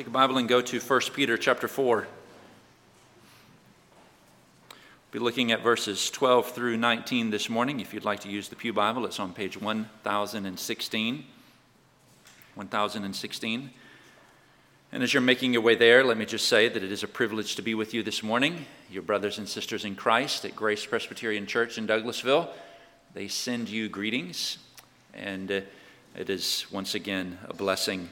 Take a Bible and go to 1 Peter chapter 4. We'll be looking at verses 12 through 19 this morning. If you'd like to use the Pew Bible, it's on page 1016. 1016. And as you're making your way there, let me just say that it is a privilege to be with you this morning, your brothers and sisters in Christ at Grace Presbyterian Church in Douglasville. They send you greetings, and uh, it is once again a blessing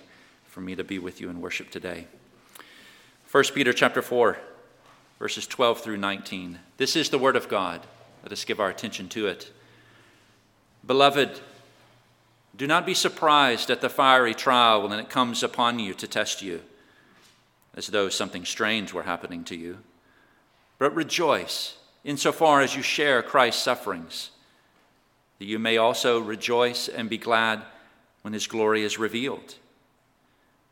for me to be with you in worship today. 1 Peter chapter 4, verses 12 through 19. This is the word of God. Let us give our attention to it. Beloved, do not be surprised at the fiery trial when it comes upon you to test you, as though something strange were happening to you. But rejoice insofar as you share Christ's sufferings, that you may also rejoice and be glad when his glory is revealed.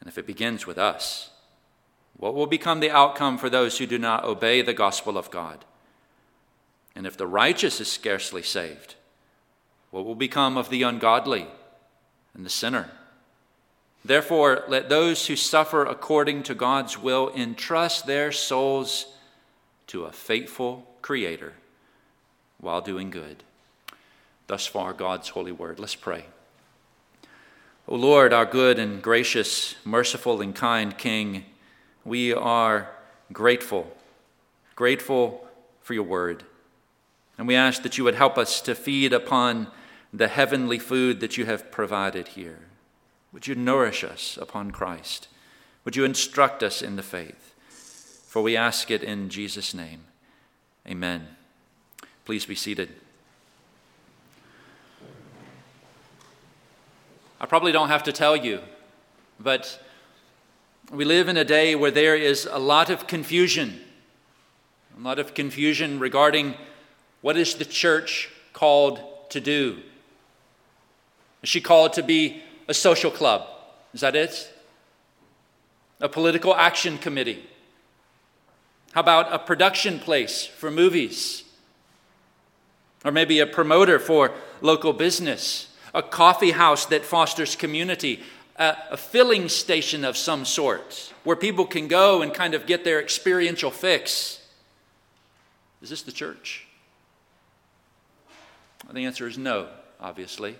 And if it begins with us, what will become the outcome for those who do not obey the gospel of God? And if the righteous is scarcely saved, what will become of the ungodly and the sinner? Therefore, let those who suffer according to God's will entrust their souls to a faithful Creator while doing good. Thus far, God's holy word. Let's pray. O Lord, our good and gracious, merciful and kind King, we are grateful, grateful for your word. And we ask that you would help us to feed upon the heavenly food that you have provided here. Would you nourish us upon Christ? Would you instruct us in the faith? For we ask it in Jesus' name. Amen. Please be seated. I probably don't have to tell you, but we live in a day where there is a lot of confusion, a lot of confusion regarding what is the church called to do. Is she called to be a social club? Is that it? A political action committee? How about a production place for movies? Or maybe a promoter for local business? A coffee house that fosters community, a, a, filling station of some sort where people can go and kind of get their experiential fix. Is this the church? Well, the answer is no, obviously.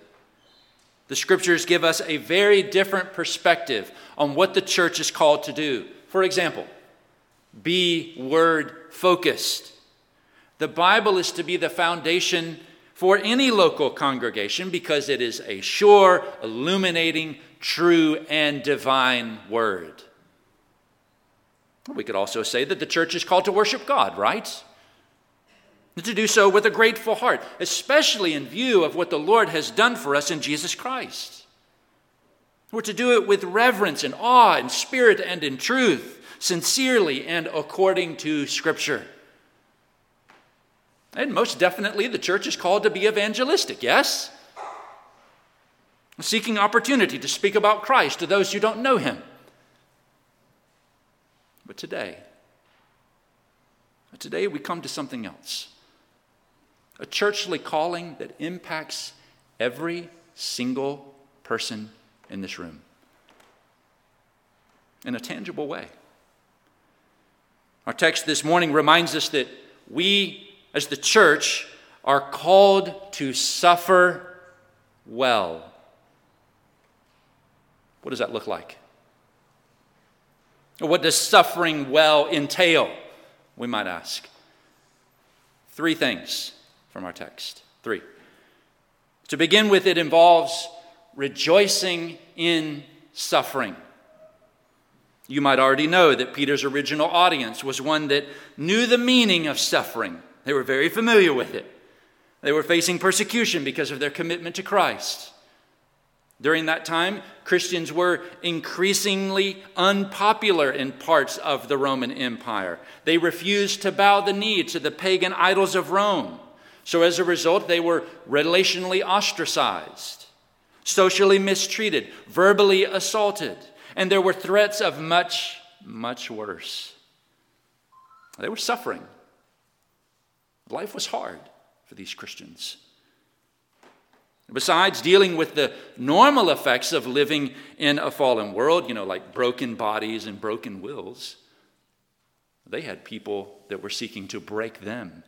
The scriptures give us a very different perspective on what the church is called to do. For example, be word focused. The Bible is to be the foundation for any local congregation because it is a sure, illuminating, true, and divine word. We could also say that the church is called to worship God, right? to do so with a grateful heart, especially in view of what the Lord has done for us in Jesus Christ. We're to do it with reverence and awe, in spirit and in truth, sincerely and according to Scripture. And most definitely, the church is called to be evangelistic, yes? Seeking opportunity to speak about Christ to those who don't know him. But today, today we come to something else a churchly calling that impacts every single person in this room in a tangible way. Our text this morning reminds us that we as the church, are called to suffer well. What does that look like? What does suffering well entail? We might ask. Three things from our text. Three. To begin with, it involves rejoicing in suffering. You might already know that Peter's original audience was one that knew the meaning of suffering they were very familiar with it. They were facing persecution because of their commitment to Christ. During that time, Christians were increasingly unpopular in parts of the Roman Empire. They refused to bow the knee to the pagan idols of Rome. So, as a result, they were relationally ostracized, socially mistreated, verbally assaulted, and there were threats of much, much worse. They were suffering. Life was hard for these Christians. Besides dealing with the normal effects of living in a fallen world, you know, like broken bodies and broken wills, they had people that were seeking to break them.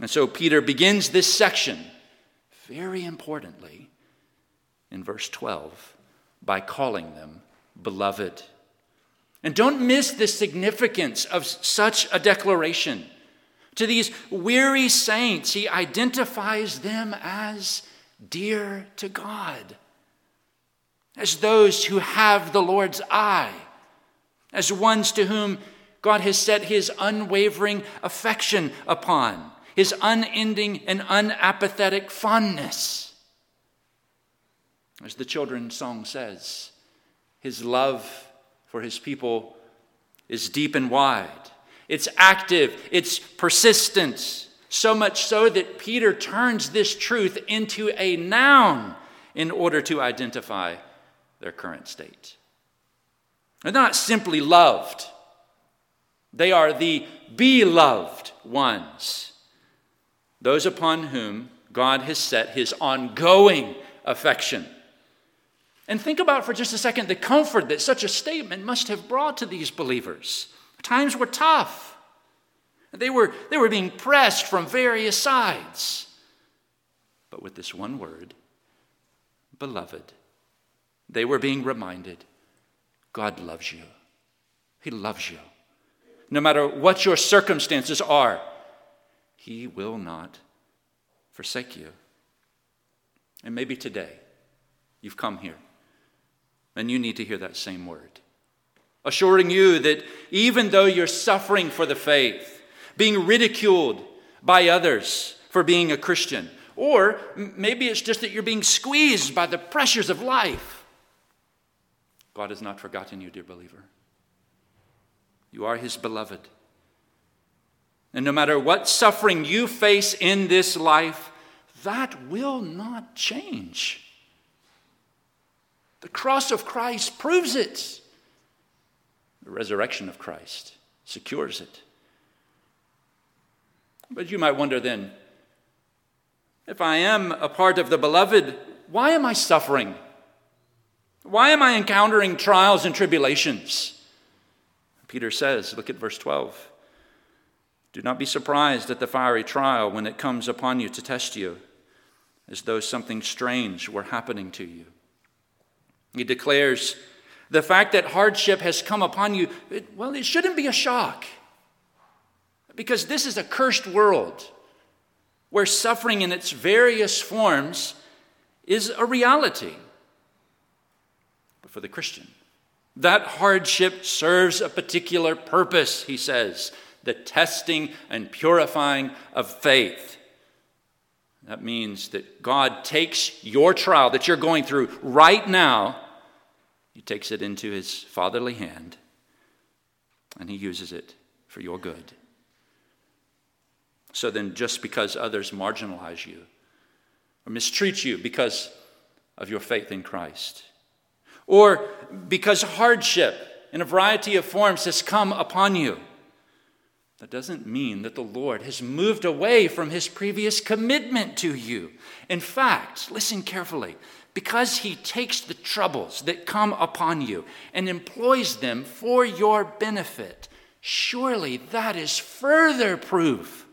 And so Peter begins this section, very importantly, in verse 12, by calling them beloved. And don't miss the significance of such a declaration. To these weary saints, he identifies them as dear to God, as those who have the Lord's eye, as ones to whom God has set his unwavering affection upon, his unending and unapathetic fondness. As the children's song says, his love for his people is deep and wide. It's active, it's persistent, so much so that Peter turns this truth into a noun in order to identify their current state. They're not simply loved, they are the beloved ones, those upon whom God has set his ongoing affection. And think about for just a second the comfort that such a statement must have brought to these believers. Times were tough. They were, they were being pressed from various sides. But with this one word, beloved, they were being reminded God loves you. He loves you. No matter what your circumstances are, He will not forsake you. And maybe today you've come here and you need to hear that same word assuring you that even though you're suffering for the faith, being ridiculed by others for being a Christian, or maybe it's just that you're being squeezed by the pressures of life, God has not forgotten you, dear believer. You are His beloved. And no matter what suffering you face in this life, that will not change. The cross of Christ proves it. The resurrection of Christ secures it. But you might wonder then if I am a part of the beloved, why am I suffering? Why am I encountering trials and tribulations? Peter says, look at verse 12. Do not be surprised at the fiery trial when it comes upon you to test you, as though something strange were happening to you. He declares, the fact that hardship has come upon you, it, well, it shouldn't be a shock. Because this is a cursed world where suffering in its various forms is a reality. But for the Christian, that hardship serves a particular purpose, he says the testing and purifying of faith. That means that God takes your trial that you're going through right now he takes it into his fatherly hand and he uses it for your good. So then, just because others marginalize you or mistreat you because of your faith in Christ, or because hardship in a variety of forms has come upon you, that doesn't mean that the Lord has moved away from his previous commitment to you. In fact, listen carefully because he takes the troubles that come upon you and employs them for your benefit, surely that is further proof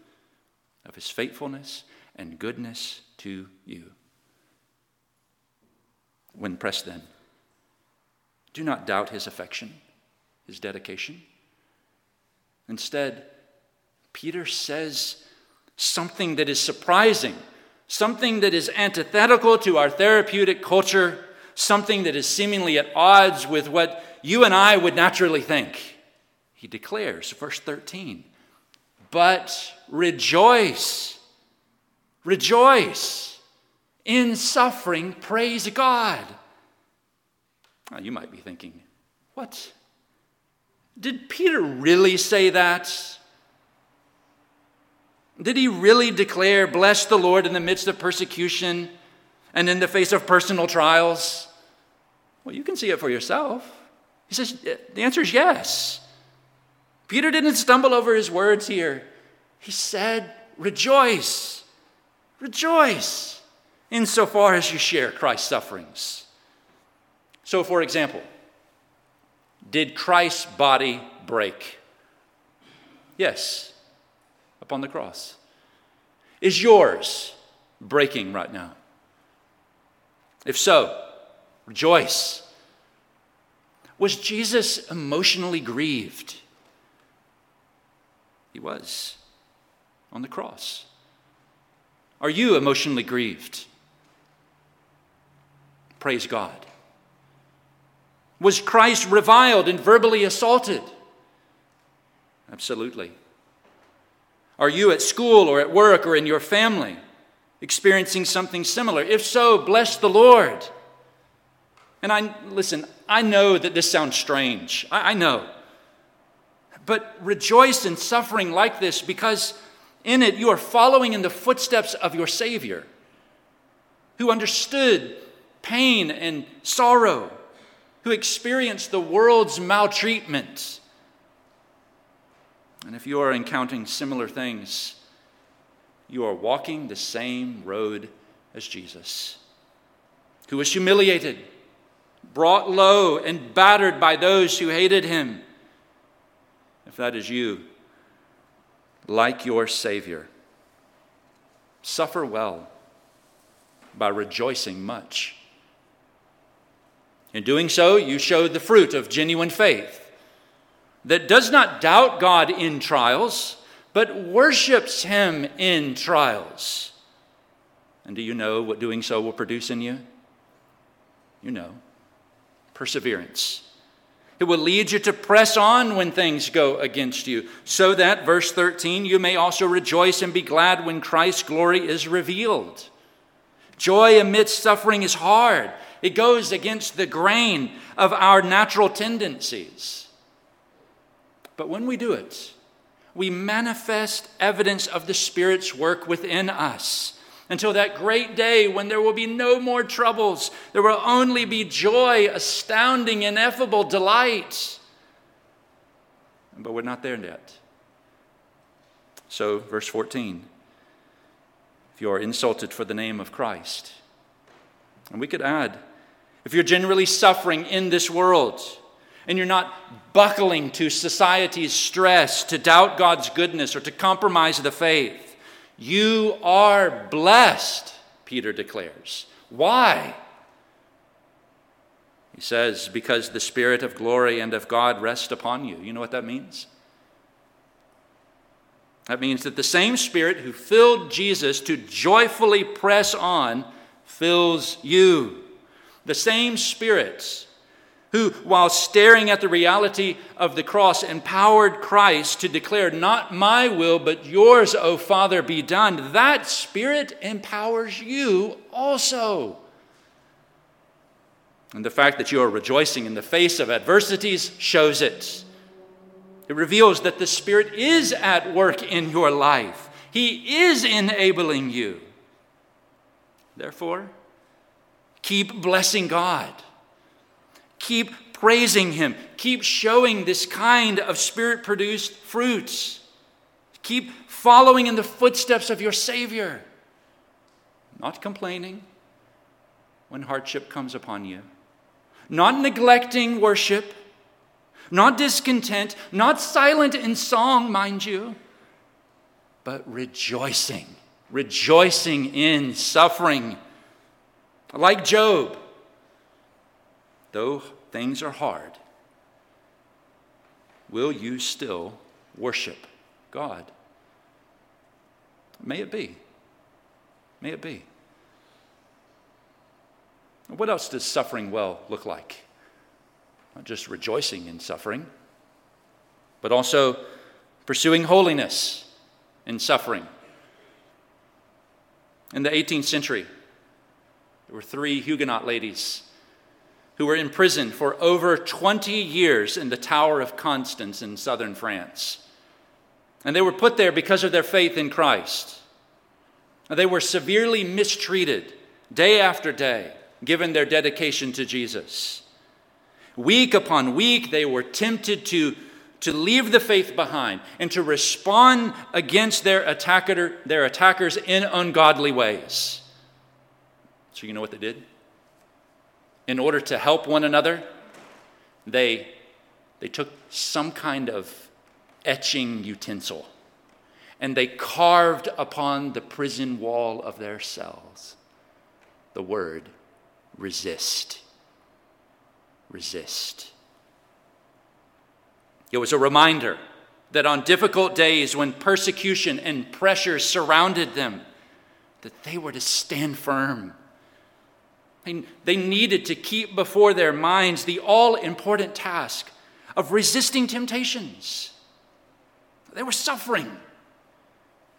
of his faithfulness and goodness to you. When pressed, then, do not doubt his affection, his dedication. Instead, Peter says something that is surprising something that is antithetical to our therapeutic culture, something that is seemingly at odds with what you and I would naturally think. He declares, verse 13, but rejoice, rejoice In suffering, praise God. Now, you might be thinking, what? Did Peter really say that? Did he really declare, Bless the Lord in the midst of persecution and in the face of personal trials? Well, you can see it for yourself. He says, The answer is yes. Peter didn't stumble over his words here. He said, Rejoice, rejoice, insofar as you share Christ's sufferings. So, for example, did Christ's body break? Yes, upon the cross. Is yours breaking right now? If so, rejoice. Was Jesus emotionally grieved? He was on the cross. Are you emotionally grieved? Praise God. Was Christ reviled and verbally assaulted? Absolutely. Are you at school or at work or in your family experiencing something similar? If so, bless the Lord. And I, listen, I know that this sounds strange. I, I know. But rejoice in suffering like this because in it you are following in the footsteps of your Savior who understood pain and sorrow who experienced the world's maltreatment. And if you are encountering similar things, you are walking the same road as Jesus, who was humiliated, brought low, and battered by those who hated him. If that is you, like your Savior, suffer well by rejoicing much. In doing so, you show the fruit of genuine faith that does not doubt God in trials, but worships Him in trials. And do you know what doing so will produce in you? You know perseverance. It will lead you to press on when things go against you, so that, verse 13, you may also rejoice and be glad when Christ's glory is revealed. Joy amidst suffering is hard, it goes against the grain of our natural tendencies. But when we do it, we manifest evidence of the Spirit's work within us until that great day when there will be no more troubles. There will only be joy, astounding, ineffable delight. But we're not there yet. So, verse 14 if you are insulted for the name of Christ, and we could add, if you're generally suffering in this world and you're not buckling to society's stress to doubt God's goodness or to compromise the faith, you are blessed, Peter declares. Why? He says, because the Spirit of glory and of God rests upon you. You know what that means? That means that the same Spirit who filled Jesus to joyfully press on fills you the same spirits who, while staring at the reality of the cross, empowered Christ to declare, Not my will, but yours, O Father, be done. That Spirit empowers you also. And the fact that you are rejoicing in the face of adversities shows it. It reveals that the Spirit is at work in your life, He is enabling you. Therefore, Keep blessing God. Keep praising Him. Keep showing this kind of spirit produced fruits. Keep following in the footsteps of your Savior. Not complaining when hardship comes upon you, not neglecting worship, not discontent, not silent in song, mind you, but rejoicing, rejoicing in suffering. Like Job, though things are hard, will you still worship God? May it be. May it be. What else does suffering well look like? Not just rejoicing in suffering, but also pursuing holiness in suffering. In the 18th century, There were three Huguenot ladies who were imprisoned for over 20 years in the Tower of Constance in southern France. And they were put there because of their faith in Christ. They were severely mistreated day after day, given their dedication to Jesus. Week upon week, they were tempted to, to leave the faith behind and to respond against their, attacker, their attackers in ungodly ways. So, you know what they did? In order to help one another, they, they took some kind of etching utensil and they carved upon the prison wall of their cells the word resist. Resist. It was a reminder that on difficult days when persecution and pressure surrounded them, that they were to stand firm. They, needed to keep before their minds the all important task of resisting temptations. They were suffering.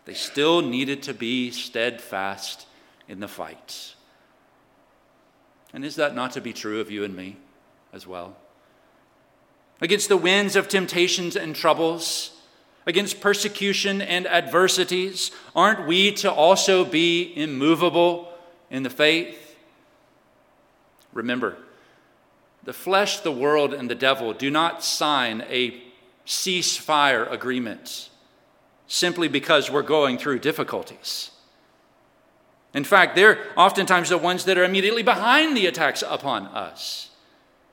They still needed to be steadfast in the fight. And is that not to be true of you and me as well? Against the winds of temptations and troubles, against persecution and adversities, aren't we to also be immovable in the faith? Remember, the flesh, the world, and the devil do not sign a ceasefire agreement simply because we're going through difficulties. In fact, they're oftentimes the ones that are immediately behind the attacks upon us.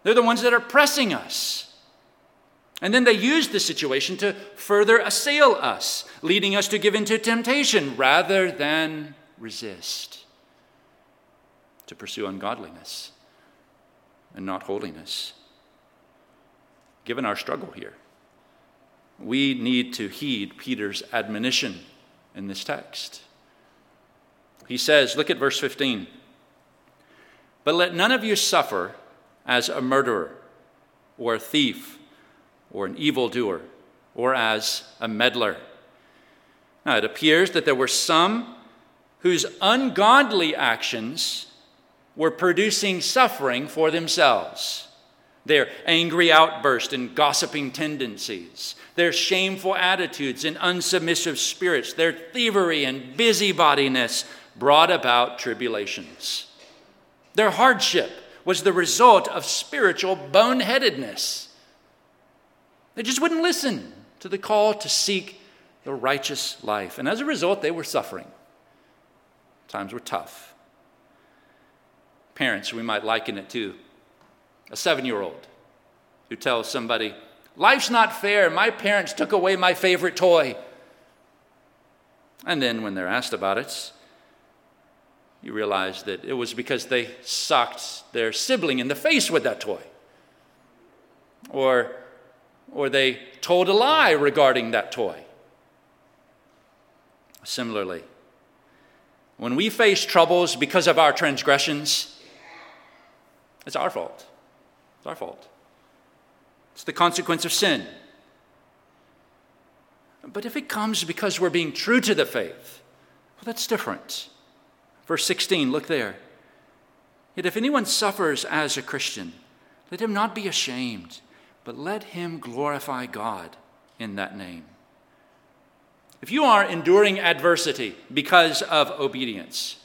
They're the ones that are pressing us. And then they use the situation to further assail us, leading us to give in to temptation rather than resist, to pursue ungodliness and not holiness. Given our struggle here, we need to heed Peter's admonition in this text. He says, look at verse 15. But let none of you suffer as a murderer, or a thief, or an evildoer, or as a meddler. Now, it appears that there were some whose ungodly actions were producing suffering for themselves. Their angry outbursts and gossiping tendencies, their shameful attitudes and unsubmissive spirits, their thievery and busybodiness brought about tribulations. Their hardship was the result of spiritual boneheadedness. They just wouldn't listen to the call to seek the righteous life. And as a result, they were suffering. Times were tough. Parents, we might liken it to a seven year old who tells somebody, Life's not fair. My parents took away my favorite toy. And then when they're asked about it, you realize that it was because they socked their sibling in the face with that toy. Or, or they told a lie regarding that toy. Similarly, when we face troubles because of our transgressions, it's our fault. It's our fault. It's the consequence of sin. But if it comes because we're being true to the faith, well, that's different. Verse 16, look there. Yet if anyone suffers as a Christian, let him not be ashamed, but let him glorify God in that name. If you are enduring adversity because of obedience,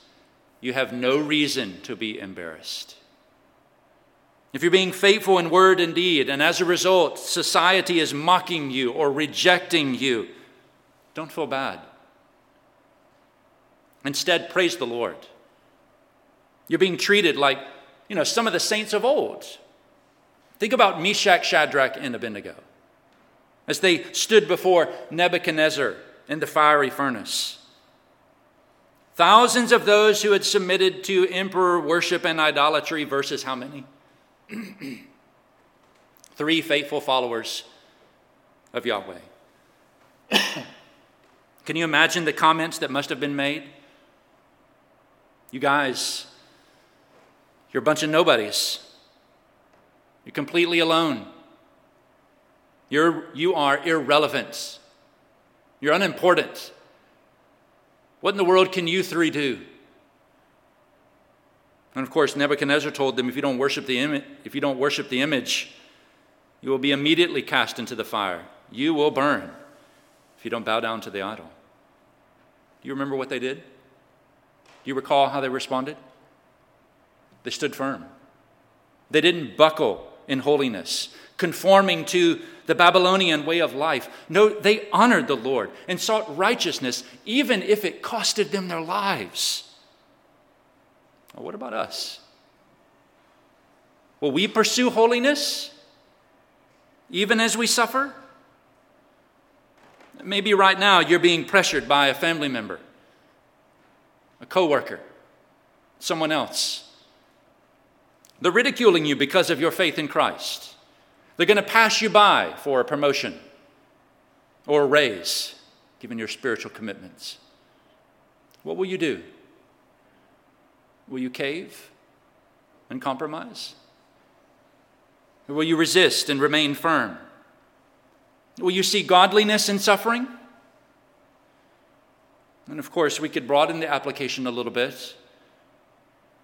you have no reason to be embarrassed. If you're being faithful in word and deed, and as a result, society is mocking you or rejecting you, don't feel bad. Instead, praise the Lord. You're being treated like, you know, some of the saints of old. Think about Meshach, Shadrach, and Abednego as they stood before Nebuchadnezzar in the fiery furnace. Thousands of those who had submitted to emperor worship and idolatry versus how many? Three faithful followers of Yahweh. Can you imagine the comments that must have been made? You guys, you're a bunch of nobodies. You're completely alone. You're, you are irrelevant. You're unimportant. What in the world can you three do? And of course, Nebuchadnezzar told them if you don't worship the, Im- if you don't worship the image, you will be immediately cast into the fire. You will burn if you don't bow down to the idol. Do you remember what they did? Do you recall how they responded? They stood firm. They didn't buckle in holiness, conforming to the Babylonian way of life. No, they honored the Lord and sought righteousness, even if it costed them their lives. Well, what about us? Will we pursue holiness even as we suffer? Maybe right now you're being pressured by a family member, a coworker, someone else. They're ridiculing you because of your faith in Christ. They're going to pass you by for a promotion or a raise, given your spiritual commitments. What will you do? Will you cave and compromise? Or will you resist and remain firm? Will you see godliness in suffering? And of course, we could broaden the application a little bit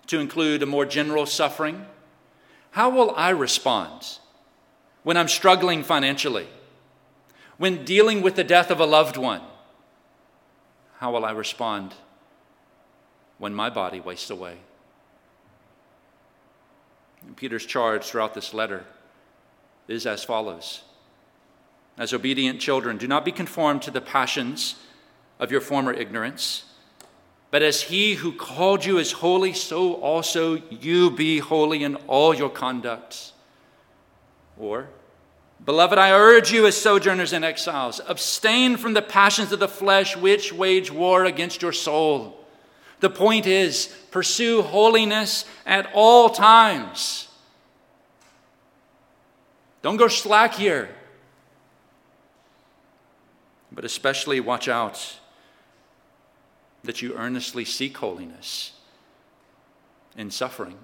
to include a more general suffering. How will I respond when I'm struggling financially? When dealing with the death of a loved one? How will I respond when my body wastes away? And Peter's charge throughout this letter is as follows As obedient children, do not be conformed to the passions of your former ignorance but as he who called you is holy, so also you be holy in all your conduct. Or, Beloved, I urge you as sojourners and exiles, abstain from the passions of the flesh which wage war against your soul. The point is, pursue holiness at all times. Don't go slack here. But especially watch out that you earnestly seek holiness in suffering,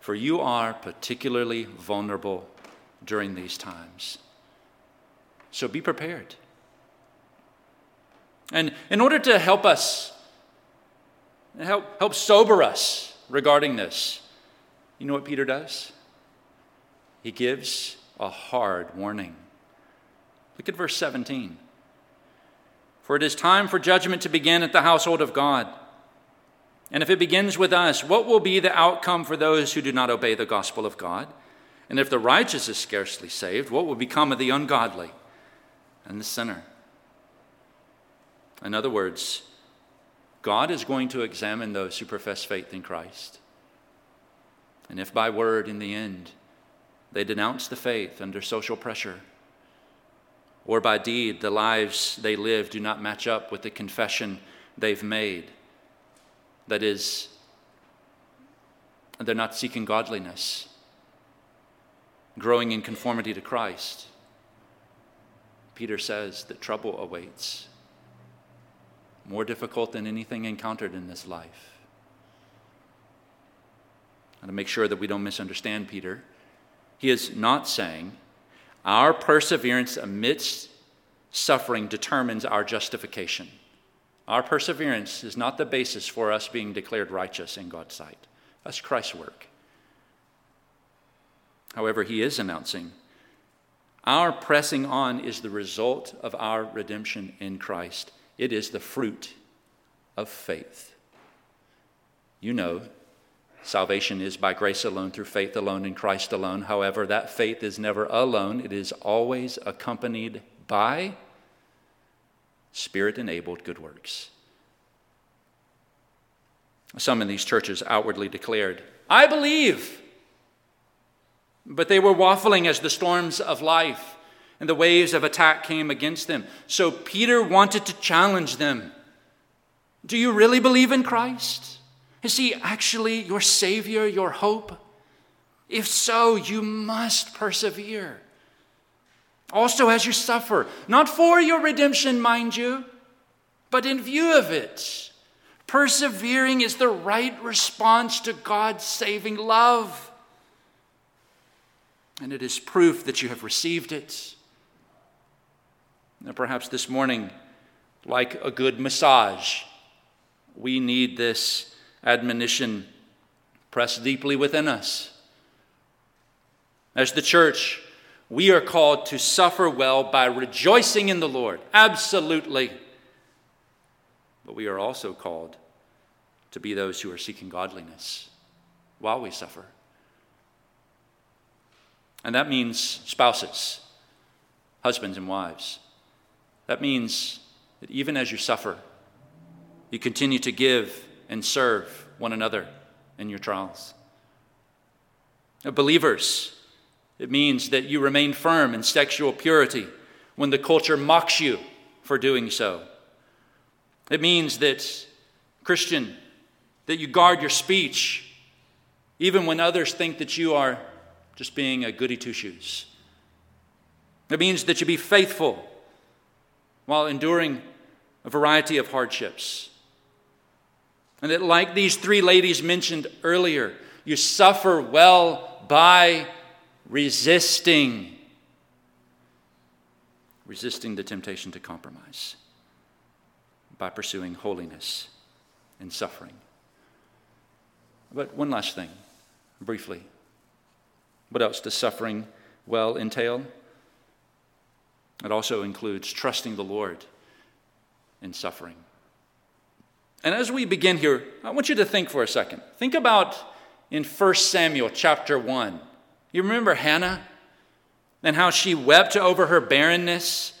for you are particularly vulnerable during these times. So be prepared. And in order to help us, help, help sober us regarding this, you know what Peter does? He gives a hard warning. Look at verse 17. For it is time for judgment to begin at the household of God. And if it begins with us, what will be the outcome for those who do not obey the gospel of God? And if the righteous is scarcely saved, what will become of the ungodly and the sinner? In other words, God is going to examine those who profess faith in Christ. And if by word in the end they denounce the faith under social pressure, or by deed the lives they live do not match up with the confession they've made. That is, they're not seeking godliness, growing in conformity to Christ. Peter says that trouble awaits, more difficult than anything encountered in this life. And to make sure that we don't misunderstand Peter, he is not saying our perseverance amidst suffering determines our justification. Our perseverance is not the basis for us being declared righteous in God's sight. That's Christ's work. However, he is announcing our pressing on is the result of our redemption in Christ. It is the fruit of faith. You know Salvation is by grace alone, through faith alone, in Christ alone. However, that faith is never alone, it is always accompanied by spirit enabled good works. Some in these churches outwardly declared, I believe. But they were waffling as the storms of life and the waves of attack came against them. So Peter wanted to challenge them Do you really believe in Christ? Is he actually your Savior, your hope? If so, you must persevere. Also, as you suffer, not for your redemption, mind you, but in view of it. Persevering is the right response to God's saving love. And it is proof that you have received it. Perhaps this morning, like a good massage, we need this admonition pressed deeply within us. As the church, we are called to suffer well by rejoicing in the Lord. Absolutely. But we are also called to be those who are seeking godliness while we suffer. And that means spouses, husbands, and wives. That means that even as you suffer, you continue to give and serve one another in your trials. Believers, it means that you remain firm in sexual purity when the culture mocks you for doing so. It means that, Christian, that you guard your speech even when others think that you are just being a goody two shoes. It means that you be faithful while enduring a variety of hardships. And that, like these three ladies mentioned earlier, you suffer well by resisting. Resisting the temptation to compromise by pursuing holiness and suffering. But one last thing, briefly. What else does suffering well entail? It also includes trusting the Lord in suffering. And as we begin here, I want you to think for a second. Think about in 1 Samuel chapter 1. You remember Hannah and how she wept over her barrenness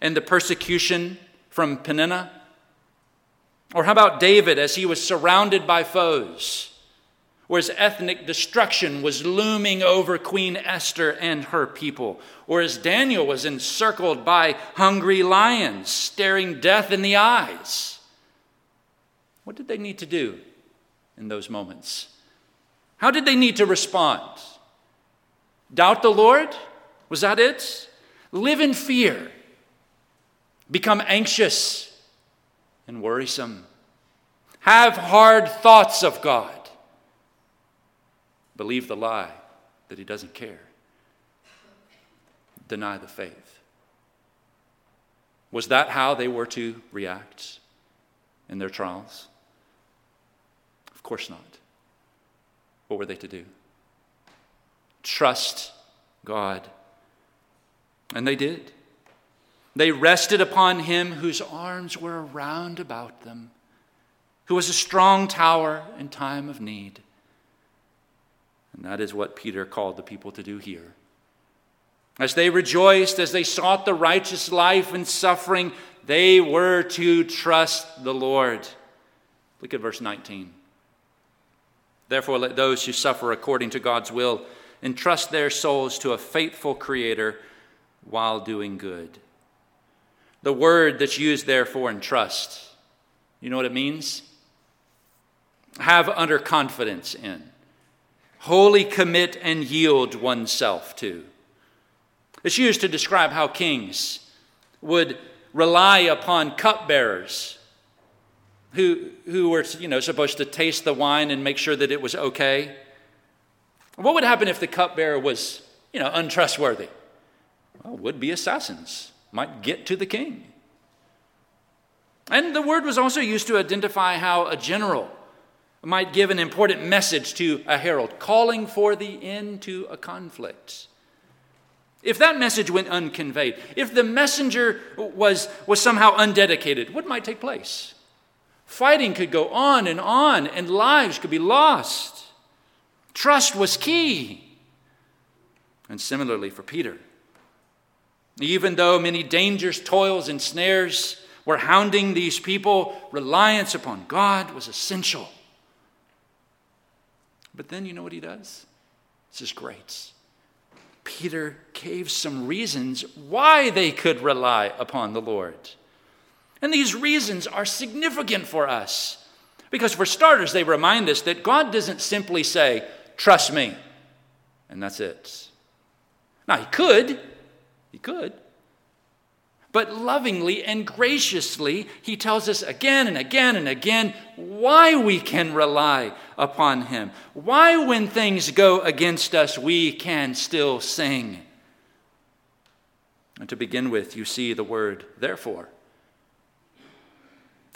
and the persecution from Peninnah? Or how about David as he was surrounded by foes? Whereas ethnic destruction was looming over Queen Esther and her people, or as Daniel was encircled by hungry lions staring death in the eyes. What did they need to do in those moments? How did they need to respond? Doubt the Lord? Was that it? Live in fear. Become anxious and worrisome. Have hard thoughts of God believe the lie that he doesn't care, deny the faith. Was that how they were to react in their trials? Of course not. What were they to do? Trust God. And they did. They rested upon him whose arms were around about them, who was a strong tower in time of need. And that is what Peter called the people to do here. As they rejoiced, as they sought the righteous life and suffering, they were to trust the Lord. Look at verse 19. Therefore, let those who suffer according to God's will entrust their souls to a faithful Creator while doing good. The word that's used there for entrust, you know what it means? Have under confidence in wholly commit and yield oneself to. It's used to describe how kings would rely upon cupbearers who, who were you know, supposed to taste the wine and make sure that it was okay. What would happen if the cupbearer was you know, untrustworthy? Well, would be assassins might get to the king. And the word was also used to identify how a general might give an important message to a herald, calling for the end to a conflict. If that message went unconveyed, if the messenger was, was somehow undedicated, what might take place? Fighting could go on and on, and lives could be lost. Trust was key. And similarly for Peter. Even though many dangers, toils, and snares were hounding these people, reliance upon God was essential. But then you know what he does? This is great. Peter gave some reasons why they could rely upon the Lord. And these reasons are significant for us. Because, for starters, they remind us that God doesn't simply say, Trust me, and that's it. Now, He could. He could. But lovingly and graciously, he tells us again and again and again why we can rely upon him. Why, when things go against us, we can still sing. And to begin with, you see the word therefore,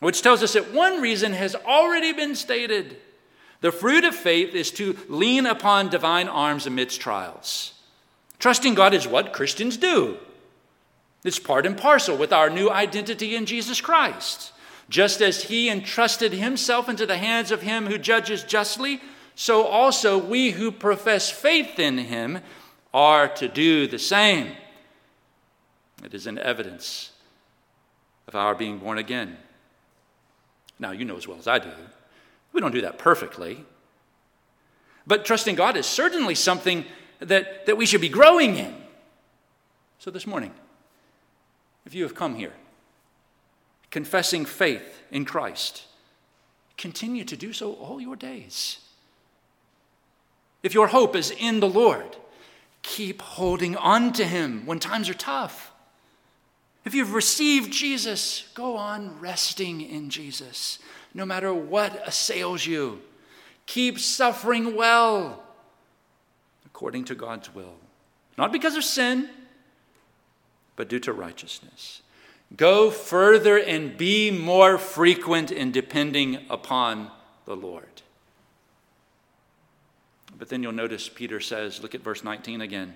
which tells us that one reason has already been stated The fruit of faith is to lean upon divine arms amidst trials. Trusting God is what Christians do. It's part and parcel with our new identity in Jesus Christ. Just as he entrusted himself into the hands of him who judges justly, so also we who profess faith in him are to do the same. It is an evidence of our being born again. Now, you know as well as I do, we don't do that perfectly. But trusting God is certainly something that, that we should be growing in. So, this morning, if you have come here confessing faith in Christ, continue to do so all your days. If your hope is in the Lord, keep holding on to Him when times are tough. If you've received Jesus, go on resting in Jesus, no matter what assails you. Keep suffering well according to God's will, not because of sin, but due to righteousness. Go further and be more frequent in depending upon the Lord. But then you'll notice Peter says, look at verse 19 again.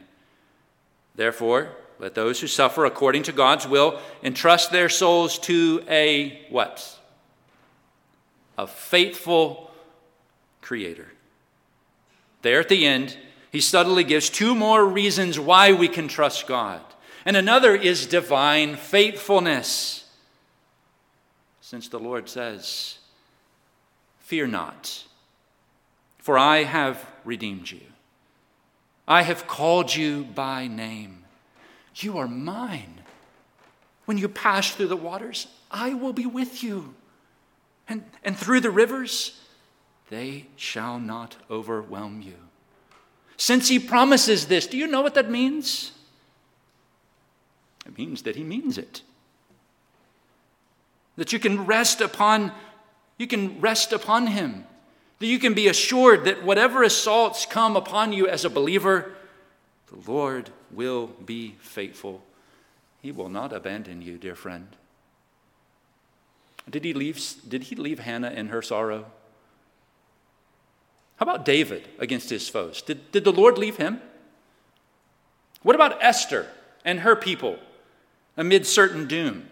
Therefore, let those who suffer according to God's will entrust their souls to a what? A faithful creator. There at the end, he subtly gives two more reasons why we can trust God. And another is divine faithfulness. Since the Lord says, Fear not, for I have redeemed you. I have called you by name. You are mine. When you pass through the waters, I will be with you. And, and through the rivers, they shall not overwhelm you. Since he promises this, do you know what that means? It means that he means it. That you can rest upon you can rest upon him. That you can be assured that whatever assaults come upon you as a believer, the Lord will be faithful. He will not abandon you, dear friend. Did he leave, did he leave Hannah in her sorrow? How about David against his foes? Did, did the Lord leave him? What about Esther and her people amid certain doom?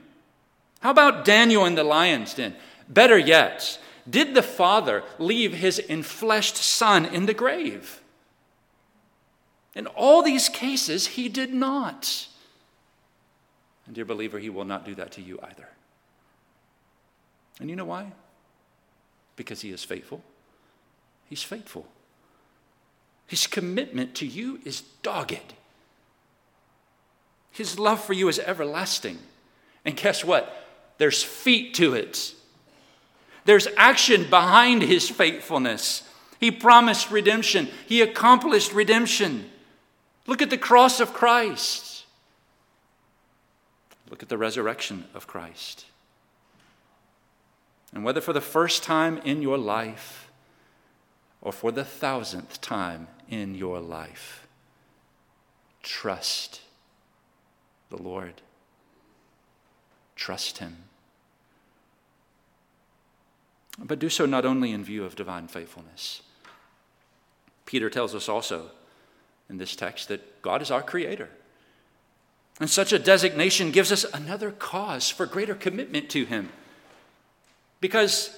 How about Daniel in the lion's den? Better yet, did the Father leave his enfleshed Son in the grave? In all these cases, he did not. And, dear believer, he will not do that to you either. And you know why? Because he is faithful. He's faithful. His commitment to you is dogged. His love for you is everlasting. And guess what? There's feet to it. There's action behind his faithfulness. He promised redemption, he accomplished redemption. Look at the cross of Christ. Look at the resurrection of Christ. And whether for the first time in your life or for the thousandth time in your life, trust the Lord. Trust Him. But do so not only in view of divine faithfulness. Peter tells us also in this text that God is our creator. And such a designation gives us another cause for greater commitment to Him. Because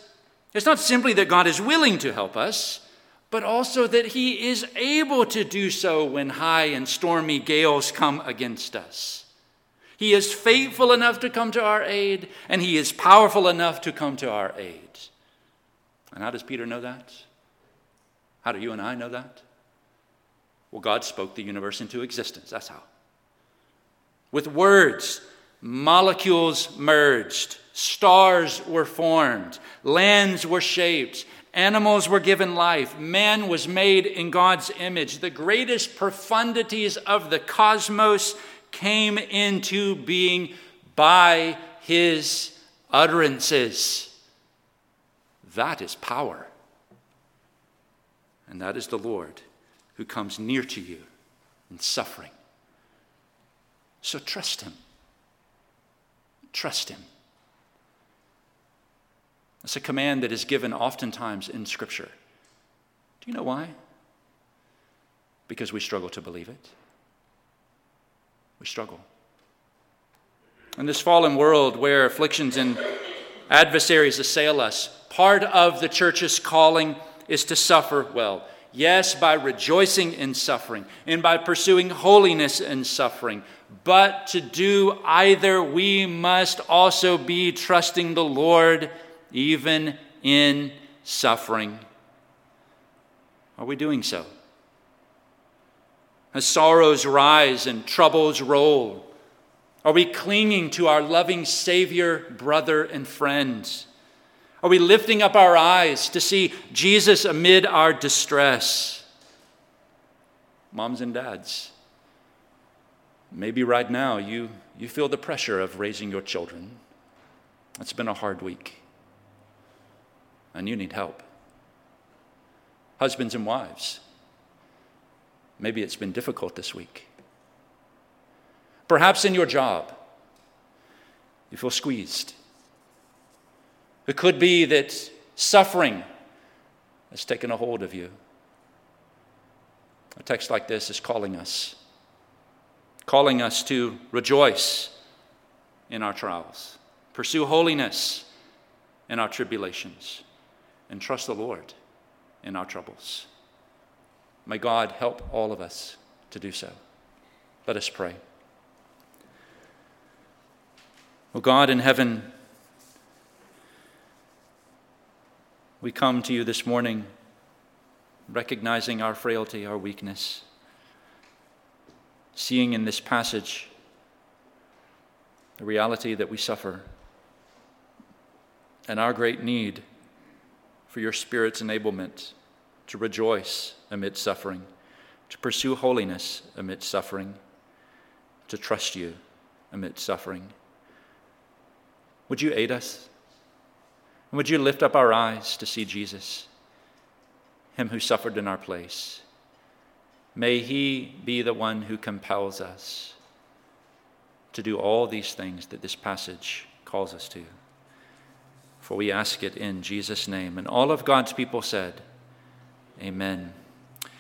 it's not simply that God is willing to help us, but also that He is able to do so when high and stormy gales come against us. He is faithful enough to come to our aid, and He is powerful enough to come to our aid. And how does Peter know that? How do you and I know that? Well, God spoke the universe into existence. That's how. With words, molecules merged, stars were formed, lands were shaped, animals were given life, man was made in God's image. The greatest profundities of the cosmos came into being by his utterances. That is power. And that is the Lord who comes near to you in suffering. So trust Him. Trust Him. It's a command that is given oftentimes in Scripture. Do you know why? Because we struggle to believe it. We struggle. In this fallen world where afflictions and adversaries assail us, part of the church's calling is to suffer well. Yes, by rejoicing in suffering and by pursuing holiness in suffering. But to do either, we must also be trusting the Lord even in suffering. Are we doing so? As sorrows rise and troubles roll, are we clinging to our loving Savior, brother, and friends? Are we lifting up our eyes to see Jesus amid our distress? Moms and dads, maybe right now you, you feel the pressure of raising your children. It's been a hard week, and you need help. Husbands and wives, maybe it's been difficult this week. Perhaps in your job, you feel squeezed. It could be that suffering has taken a hold of you. A text like this is calling us, calling us to rejoice in our trials, pursue holiness in our tribulations, and trust the Lord in our troubles. May God help all of us to do so. Let us pray. O God in heaven, We come to you this morning recognizing our frailty, our weakness, seeing in this passage the reality that we suffer and our great need for your Spirit's enablement to rejoice amid suffering, to pursue holiness amid suffering, to trust you amid suffering. Would you aid us? And would you lift up our eyes to see Jesus, Him who suffered in our place? May He be the one who compels us to do all these things that this passage calls us to. For we ask it in Jesus' name. And all of God's people said, Amen.